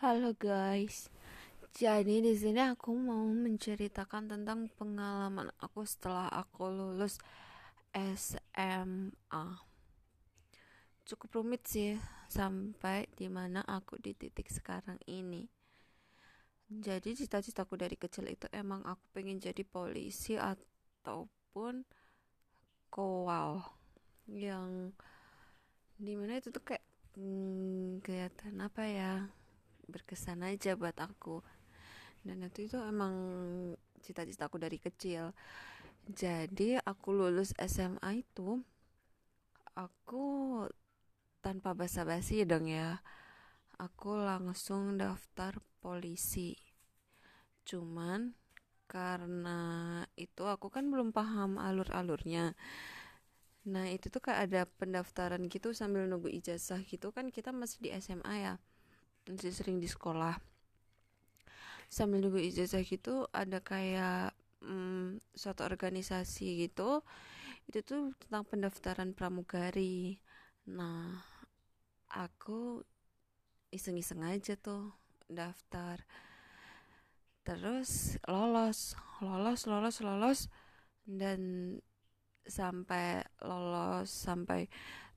Halo guys. Jadi di sini aku mau menceritakan tentang pengalaman aku setelah aku lulus SMA. Cukup rumit sih sampai di mana aku di titik sekarang ini. Jadi cita-citaku dari kecil itu emang aku pengen jadi polisi ataupun kowal yang di mana itu tuh kayak hmm, kelihatan apa ya berkesan aja buat aku. Dan itu itu emang cita-citaku dari kecil. Jadi aku lulus SMA itu aku tanpa basa-basi dong ya aku langsung daftar polisi. Cuman karena itu aku kan belum paham alur-alurnya. Nah itu tuh kayak ada pendaftaran gitu sambil nunggu ijazah gitu kan kita masih di SMA ya masih sering di sekolah. Sambil nunggu ijazah gitu ada kayak hmm, suatu organisasi gitu itu tuh tentang pendaftaran pramugari. Nah aku iseng-iseng aja tuh daftar. Terus lolos lolos lolos lolos dan sampai lolos sampai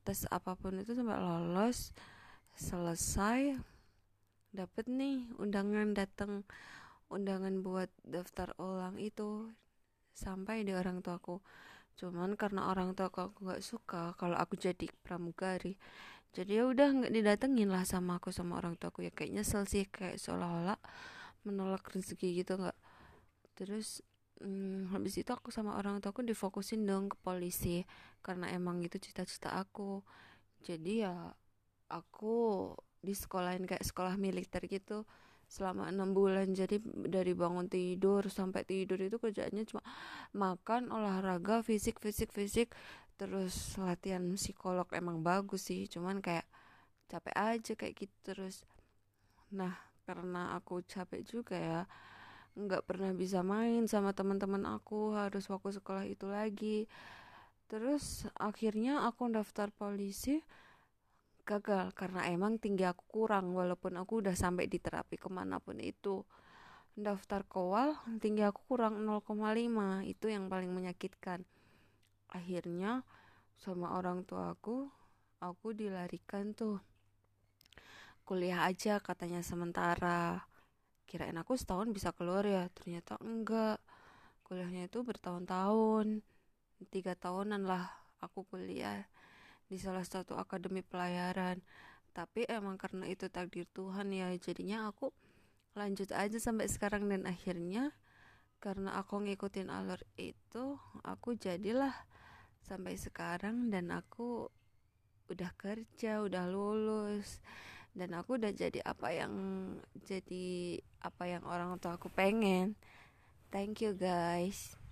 tes apa pun itu sampai lolos selesai dapat nih undangan datang undangan buat daftar ulang itu sampai di orang tuaku. Cuman karena orang tua aku nggak suka kalau aku jadi pramugari jadi ya udah nggak didatengin lah sama aku sama orang tuaku. Ya kayak nyesel sih kayak seolah-olah menolak rezeki gitu nggak. Terus hmm, habis itu aku sama orang tuaku difokusin dong ke polisi karena emang itu cita-cita aku. Jadi ya aku di sekolahin kayak sekolah militer gitu selama enam bulan. Jadi dari bangun tidur sampai tidur itu kerjanya cuma makan olahraga fisik fisik fisik terus latihan psikolog emang bagus sih. Cuman kayak capek aja kayak gitu terus. Nah karena aku capek juga ya nggak pernah bisa main sama teman-teman aku harus fokus sekolah itu lagi. Terus akhirnya aku daftar polisi gagal karena emang tinggi aku kurang walaupun aku udah sampai di terapi ke mana pun itu. Daftar kowal tinggi aku kurang 0,5 itu yang paling menyakitkan. Akhirnya sama orang tua aku aku dilarikan tuh. Kuliah aja katanya sementara. Kirain aku setahun bisa keluar ya ternyata enggak. Kuliahnya itu bertahun-tahun tiga tahunan lah aku kuliah di salah satu akademi pelayaran. Tapi emang karena itu takdir Tuhan ya jadinya aku lanjut aja sampai sekarang. Dan akhirnya karena aku ngikutin alur itu aku jadilah sampai sekarang. Dan aku udah kerja udah lulus. Dan aku udah jadi apa yang jadi apa yang orang tua aku pengen. Thank you guys